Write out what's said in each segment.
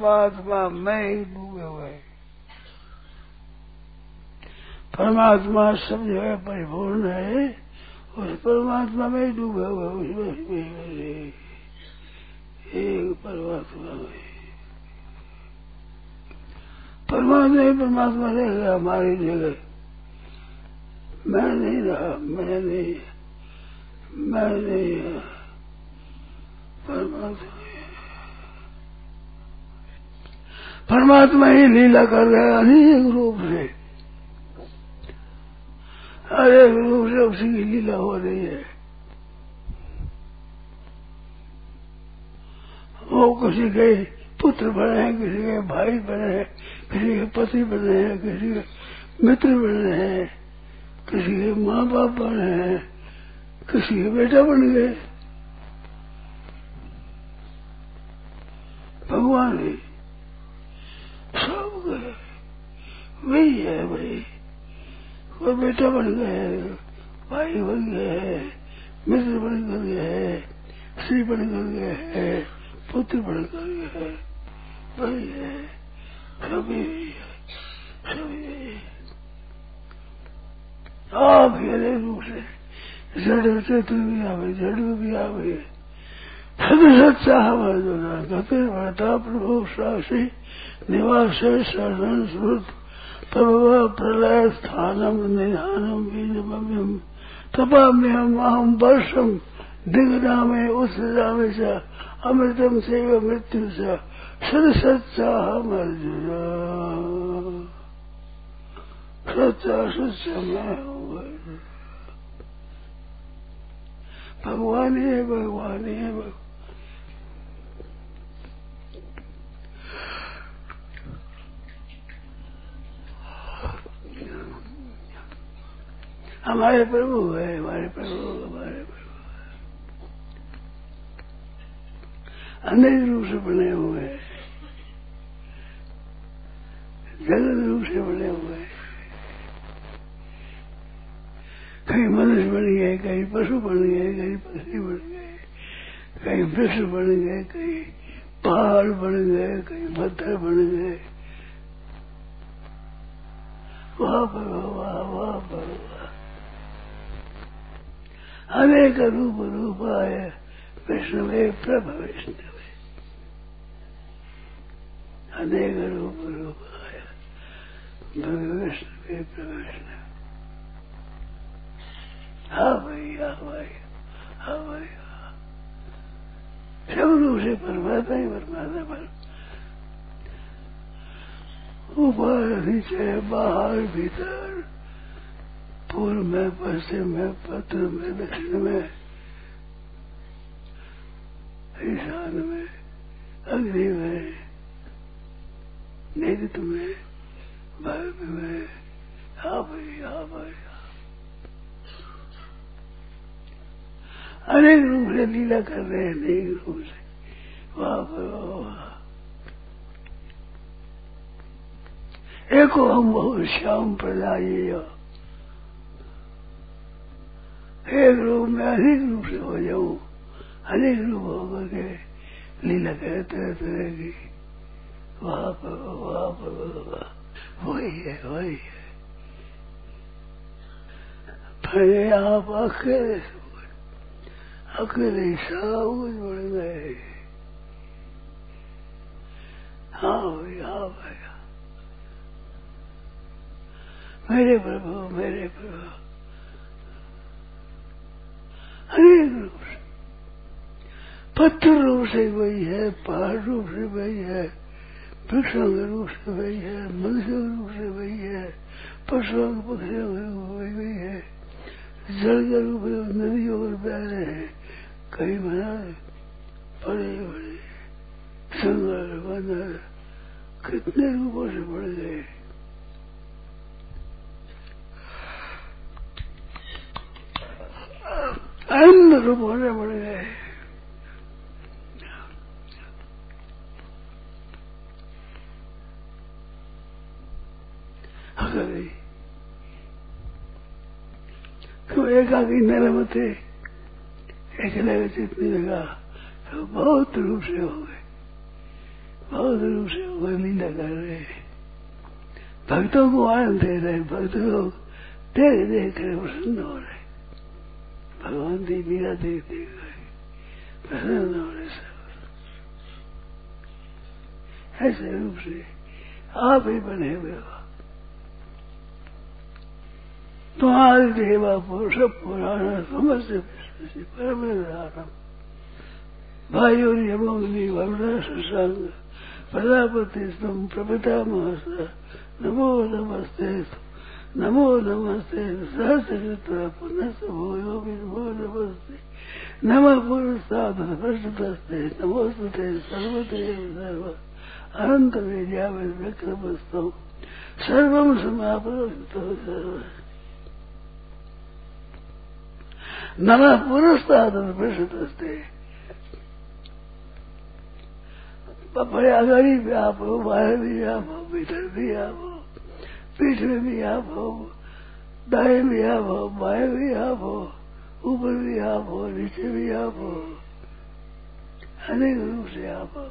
परमात्मा में ही डूबे हुए। परमात्मा सब जो है परिपूर्ण है उस परमात्मा में ही डूबे हुए उसमें एक परमात्मा में। परमात्मा ही परमात्मा रहेगा हमारी जगह। मैं नहीं रहा, मैं नहीं मैं नहीं परमात्मा परमात्मा ही लीला कर रहे अनेक रूप से। अनेक रूप से उसी की लीला हो रही है। वो किसी के पुत्र बने हैं, किसी के भाई बने हैं, किसी के पति बने हैं, किसी के मित्र बने हैं, किसी के माँ बाप बने हैं, किसी के बेटा बन गए। भगवान ही सब गए वही है भाई कोई बेटा बन गए भाई बन गए मित्र बन गए स्त्री बन गए पुत्र बन गए वही है, सभी आप रूप से जड़ चेतु भी आवे, जड़ भी आवे। सद सच्चा हमारे द्वारा गति बढ़ता प्रभु साक्षी निवास शरण श्रुत तब प्रलय स्थानम निधानम बीजम्यम तपाम्यहम अहम वर्षम दिग्नामे उत्सजामे च अमृतम से मृत्यु च सद सच्चा हम अर्जुन। सच्चा सच्चा मैं हूँ भगवान ही है भगवान ही है भगवान हमारे प्रभु है, हमारे प्रभु हमारे प्रभु अनेक रूप से बने हुए हैं। जगत रूप से बने हुए हैं। कहीं मनुष्य बन गए, कहीं पशु बन गए, कहीं पक्षी बन गए, कहीं वृक्ष बन गए, कहीं पहाड़ बन गए, कहीं पत्थर बन गए। वाह पर, वाह वहाँ पर। अनेक रूप रूप आय विष्णुवे, प्रभ विष्णुवे। अनेक रूप रूप आय विष्णुवे, प्रभ विष्णु हाँ भाई हाँ भाई हाँ भाई सब रूप से परमात्मा ही परमात्मा पर ऊपर नीचे बाहर भीतर। पूर्व में, पश्चिम में पत्र में, दक्षिण में, ईशान में, अग्नि में नृत्य में भव्य में हा भाई हा भाई अनेक रूप से लीला कर रहे हैं, अनेक रूप से। वाह वाह। एको हम बहुत श्याम प्रदाय एक रूप में अनेक रूप से हो जाऊँ, अनेक रूप होकर के लीला करे तरह तरह की वहाँ पर वहाँ पर। वही है वही है। फिर आप अकेले अकेले सब कुछ बढ़ गए। हाँ भाई हाँ भाई मेरे प्रभु मेरे प्रभु। अनेक रूप से पत्थर रूप से वही है, पहाड़ रूप से वही है वृक्षों के रूप से वही है, मनुष्यों रूप से वही है, पशुओं के पक्षियों के रूप में वही है। जल के रूप में नदियों बह रहे हैं कई बना बड़े बड़े संगर बंदर कितने रूपों से बढ़ गए अन्न रूपों से बढ़ गए तो एकाकी नरम थे एक चितनी तो बहुत रूप से हो गए। बहुत रूप से वो निंदा कर रहे भक्तों को आनंद दे रहे भक्त लोग तेरे देख कर प्रसन्न हो रहे भगवान दी मीरा रहे सब ऐसे रूप से आप ही बने हुए हो। तुम्हारी देवा पुरुष पुराण समस्त परम भाइयों यमोग्नि वरुण संग प्रजापति स्तम प्रपितामहस नमो नमस्ते। नमो नमस्ते, सहस्र पुनः भो नमस्ते। नम पुरुषाद पृष्ठस्ते नमोस्तुते सर्वते सर्व अनंत विद्या विक्रमस्तौ। सर्वं सर्व। नम बड़े अगाड़ी भी आप हो बाहर भी आप हो भीतर भी आप हो पीठ में भी आप हो, दाएँ भी आप हो, बाएँ भी आप हो, ऊपर भी आप हो, नीचे भी आप हो, अनेक रूप से आप हो।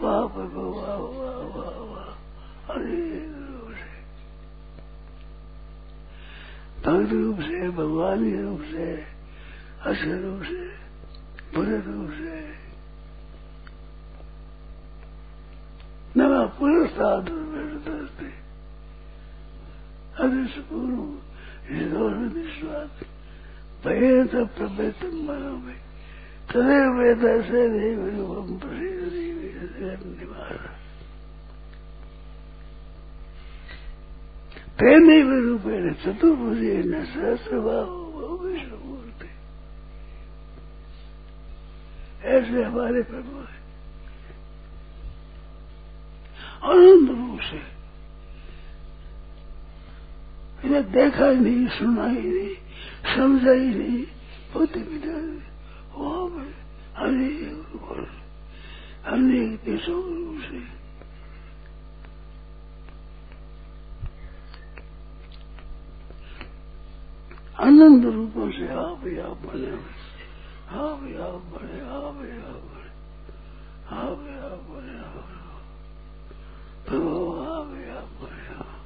वाह प्रभु वाह वाह वाह वाह, अनेक रूप से। भक्त रूप से, भगवानी रूप से अक्षर रूप से बुरे रूप से। पुरस्ताद दस्ते अदृश्य पूर्व निर्दोष विश्वास भयत प्रवेत मनो में तदेव वेद से देव रूपम प्रसिद्ध निवार तेनैव रूपेण चतुर्भुजेन सहस्रभाव विष्णुमूर्ति ऐसे हमारे प्रभु है। आनंद रूप से इन्हें देखा ही नहीं सुना ही नहीं, समझा ही नहीं। बुद्धि विदा वहाँ पर अनेक अनेक देशों से आनंद रूपों से आप ही आप बने आप ही आप बने, आप ही आप बने। आप ही आप बने, आप ही आप बने। अनेक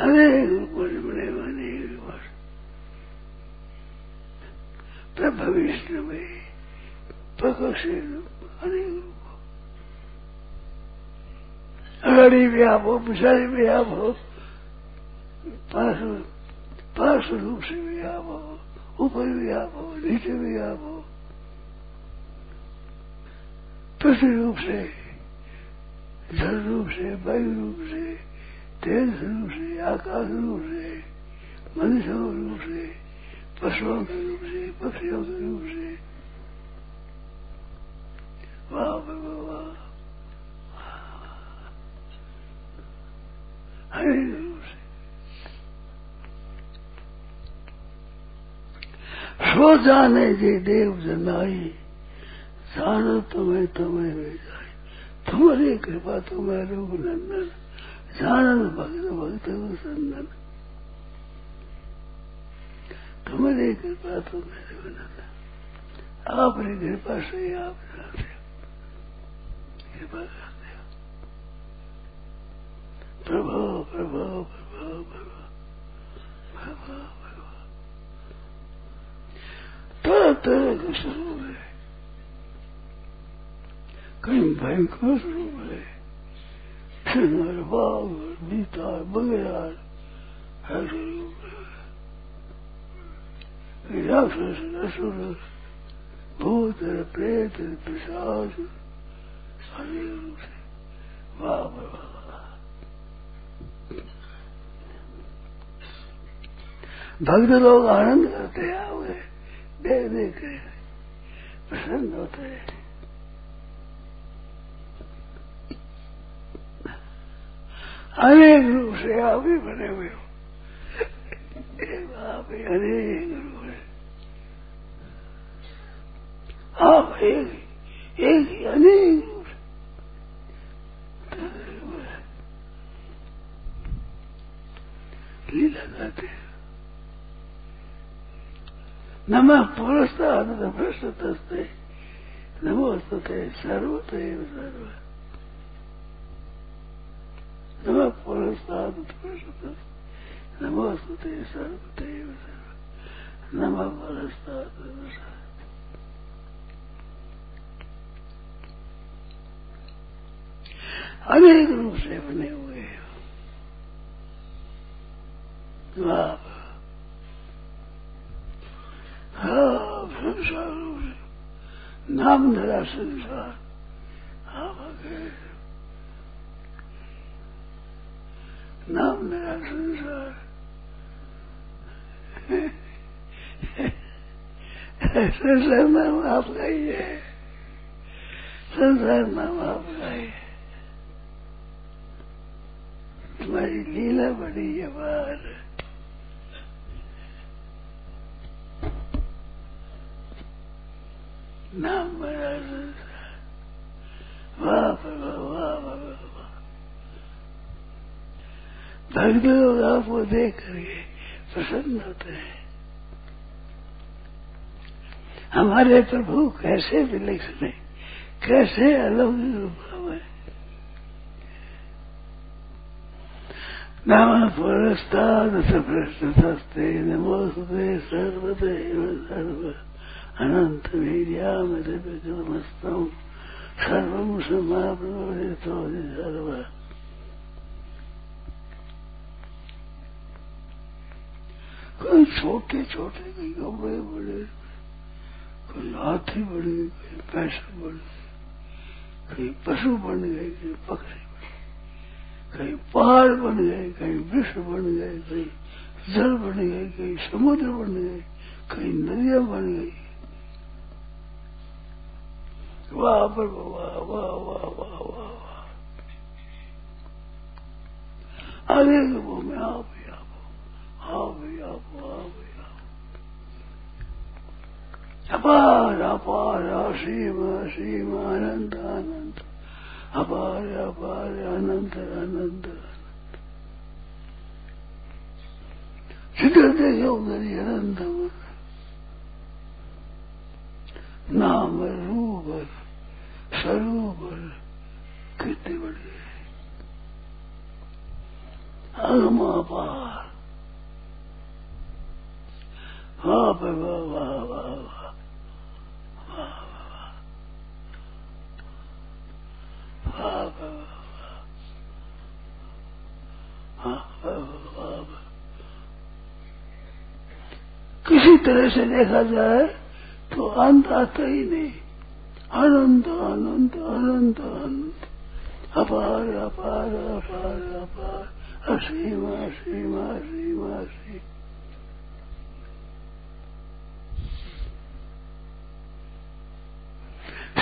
रूपों से बने अनेक रूपों से प्रभविष्ण में प्रकश अगाड़ी भी आप हो, पिछाड़ी भी आप हो पास रूप से भी आप हो, ऊपर भी आप हो, नीचे भी आप हो। पृथ्वी रूप से, जल रूप से, वायु रूप से तेज रूप से आकाश रूप से मनुष्यों के रूप से पशुओं के रूप से, पक्षियों के रूप से। वाह हरे रूप से सो जाने जे देव जनाई, जानो तुम्हें तुम्हें वे जाए। तुम्हारी कृपा तुम्हें रघुनंदन जानन भक्त भक्त संदन तुम्हारी कृपा तुम्हें रघुनंदन आपने कृपा से ही आप जानते कृपा करते हो प्रभो प्रभो प्रभो प्रभो प्रभो प्रभो। तरह तरह के स्वरूप है। कहीं भयंकर स्वरूप है। सिंह बाघ बीता है राक्षस असुर भूत प्रेत पिशाच अनेक रूप से वाह भक्त लोग आनंद करते हैं देख देख के प्रसन्न होते हैं अनेक रूप से आप ही बने हुए हो। आप ही अनेक रूप है आप एक एक अनेक रूप लीला करते हैं। नमः पुरस्ताद भ्रष्टस्ते नमोस्तुते सर्वदेव सर्व। नम पुरस्ताद नमोस्तुते सर्वदेव सर्व नम पुरस्ताद अनेक रूप से बने हुए हैं आप हाँ संसार नाम धरा संसार आप आगे नाम धरा संसार संसार नाम आपका ही है संसार नाम आपका ही है तुम्हारी लीला बड़ी है बाहर नाम बड़ा वाह वाह वाह वाह भक्त लोग आपको देख करके प्रसन्न होते हैं। हमारे प्रभु कैसे विलक्षण है, कैसे अलौकिक रूप है। नमः पुरस्तादसभ्रष्टस्ते नमोस्तुते सर्वदेव सर्व अनन्तवीर्यामदिव्यकृतमस्तम् सर्वं समाप्नोदितो सर्व। कोई छोटे छोटे कोई कपड़े बड़े कोई हाथी बन गए कोई पैसा बन गए कोई पशु बन गए कोई पक्षी बन कहीं पहाड़ बन गए, कहीं विश्व बन गए, कहीं जल बन गए, कहीं समुद्र बन गए, कहीं नदियाँ बन गई। वाह पर वाह वाह वाह वाह वाह वाह। आगे वो में आप ही अपार अपार असीम असीम अनंत अनंत अपार अपार अनंत अनंत जिधर देखो उधर ही अनंत नाम रूप स्वरूप कितने बड़े अगम अपार वाह वाह वाह वाह वाह किसी तरह से देखा जाए तो अंत आता ही नहीं। अनंत अनंत अनंत अनंत। अपार अपार अपार अपार। असीम असीम असीम असीम।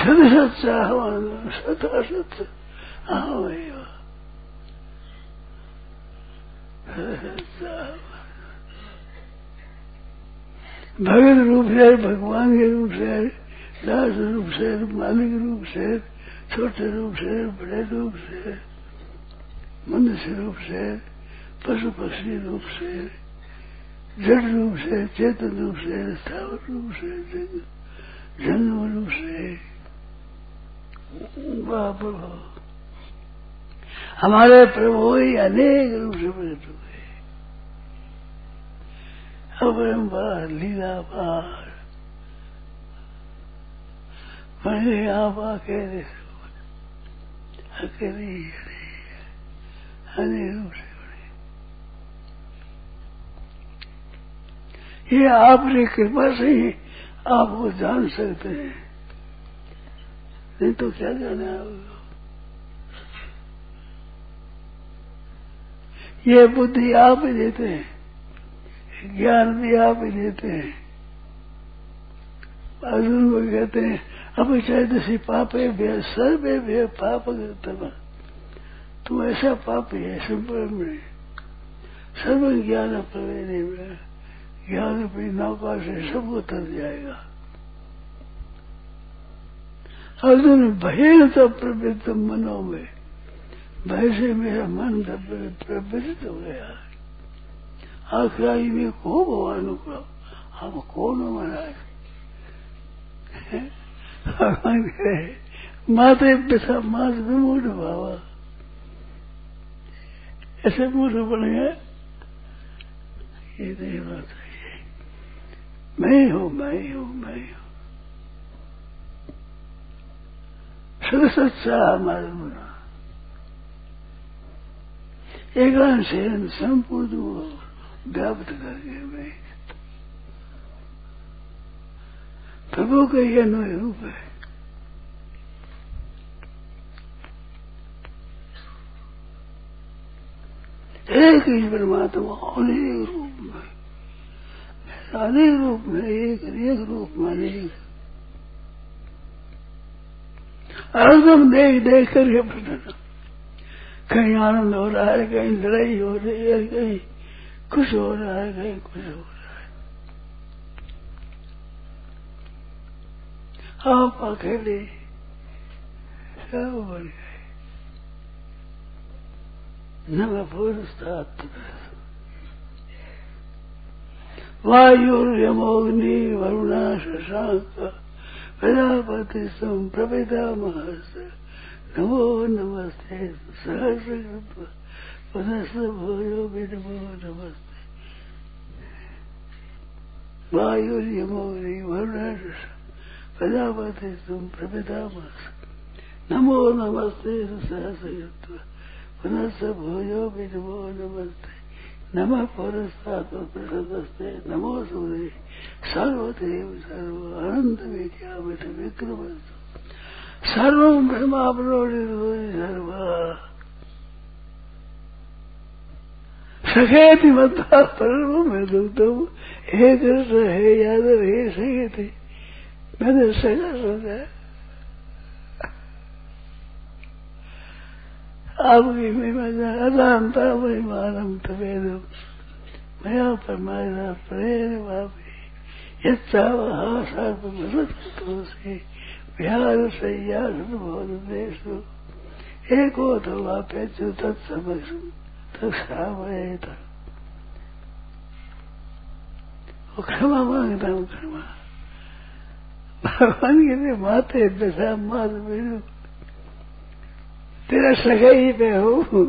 सत सत सत असत अहमेव भगत रूप से भगवान के रूप से दास रूप से मालिक रूप से छोटे रूप से बड़े रूप से मनुष्य रूप से पशु पक्षी रूप से जड़ रूप से चेतन रूप से स्थावर रूप से जंगम रूप से प्रभु हमारे प्रभु ही अनेक रूप से प्रकट हुए। अपरम्पार लीला पार। मैंने आप अकेले अकेले अनेक रूप से ये आपने कृपा से ही आपको जान सकते हैं। नहीं तो क्या जाने जाना ये बुद्धि आप ही देते हैं, ज्ञान भी आप ही देते हैं। अर्जुन को कहते हैं, अब चाहे पापे भे सर्वे भे पाप तब तू ऐसा पाप है संपर्क में सर्व ज्ञान प्रवेश में ज्ञान भी नौका से सबको तर जाएगा। अर्जुन भय तो प्रवृत्त मनो में। भय से मेरा मन प्रवृत्त हो गया। आखिरी में को भगवान को? हम कौन मनाए? भगवान कहे, माते पिता मात विमूढ़ भावा। ऐसे मूढ़ बन गया ये नहीं बात है। मैं हूँ मैं हूँ मैं हूँ। सद सच्चा हमारे मुना एकांश संपूर्ण व्याप्त करके मैं प्रभु का यह अन्वय रूप है एक ही परमात्मा अनेक रूप में अनेक रूप में एक अनेक रूप में अनेक हरदम देख देख करके प्रसन्न कहीं आनंद हो रहा है, कहीं लड़ाई हो रही है, कहीं कुछ हो रहा है, कहीं कुछ हो रहा है। आप अकेले सब बन गए। न पुरस्तात वायुर्यमोग्नि वरुणा, शशांक प्रजापति सम प्रपिता महस नमो नमस्ते, सहस्र पुनः भोजो विनमो नमस्ते। वायुर्यमोग्नि वरुणा प्रजापति सम प्रपिता महस नमो नमस्ते, सहस्र पुनः भोजो विनमो नमस्ते। नम पुरस्तात् प्रसदस्ते नमो सूर्य सर्वदेव सर्व अनंत विद्यामित विक्रम सर्व ब्रह्मावरोधि सर्व। सखेति मता परम में दुग्धम हे कृष्ण, हे यादव, हे सखेति मैंने सगा सोचा आपकी महिमा अदानता महिमानम तवेदम मया परमाया वापी यच्चावहा सर्वमसत्तोषि विहार सय्यासुबोध देशु एको तो वो क्षमा माँगता हूँ, क्षमा। भगवान के लिए माते दशा मात मेरू तेरा सगाई पे हो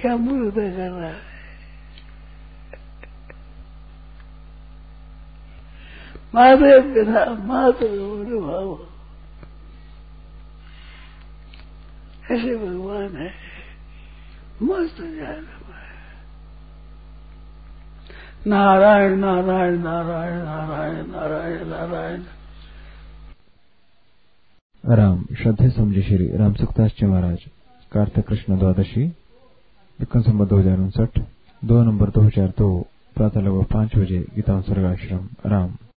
क्या मूर्त कर रहा है माते पिता मात भाव ऐसे भगवान है मस्त ध्यान नारायण नारायण नारायण नारायण नारायण नारायण राम, श्रद्धे समझे श्री राम सुखदास जी महाराज, कार्तिक कृष्ण द्वादशी विक्रम संबर दो हज़ार उनसठ, दो नंबर दो हज़ार दो, प्रातः लगभग पाँच बजे गीता आश्रम, राम।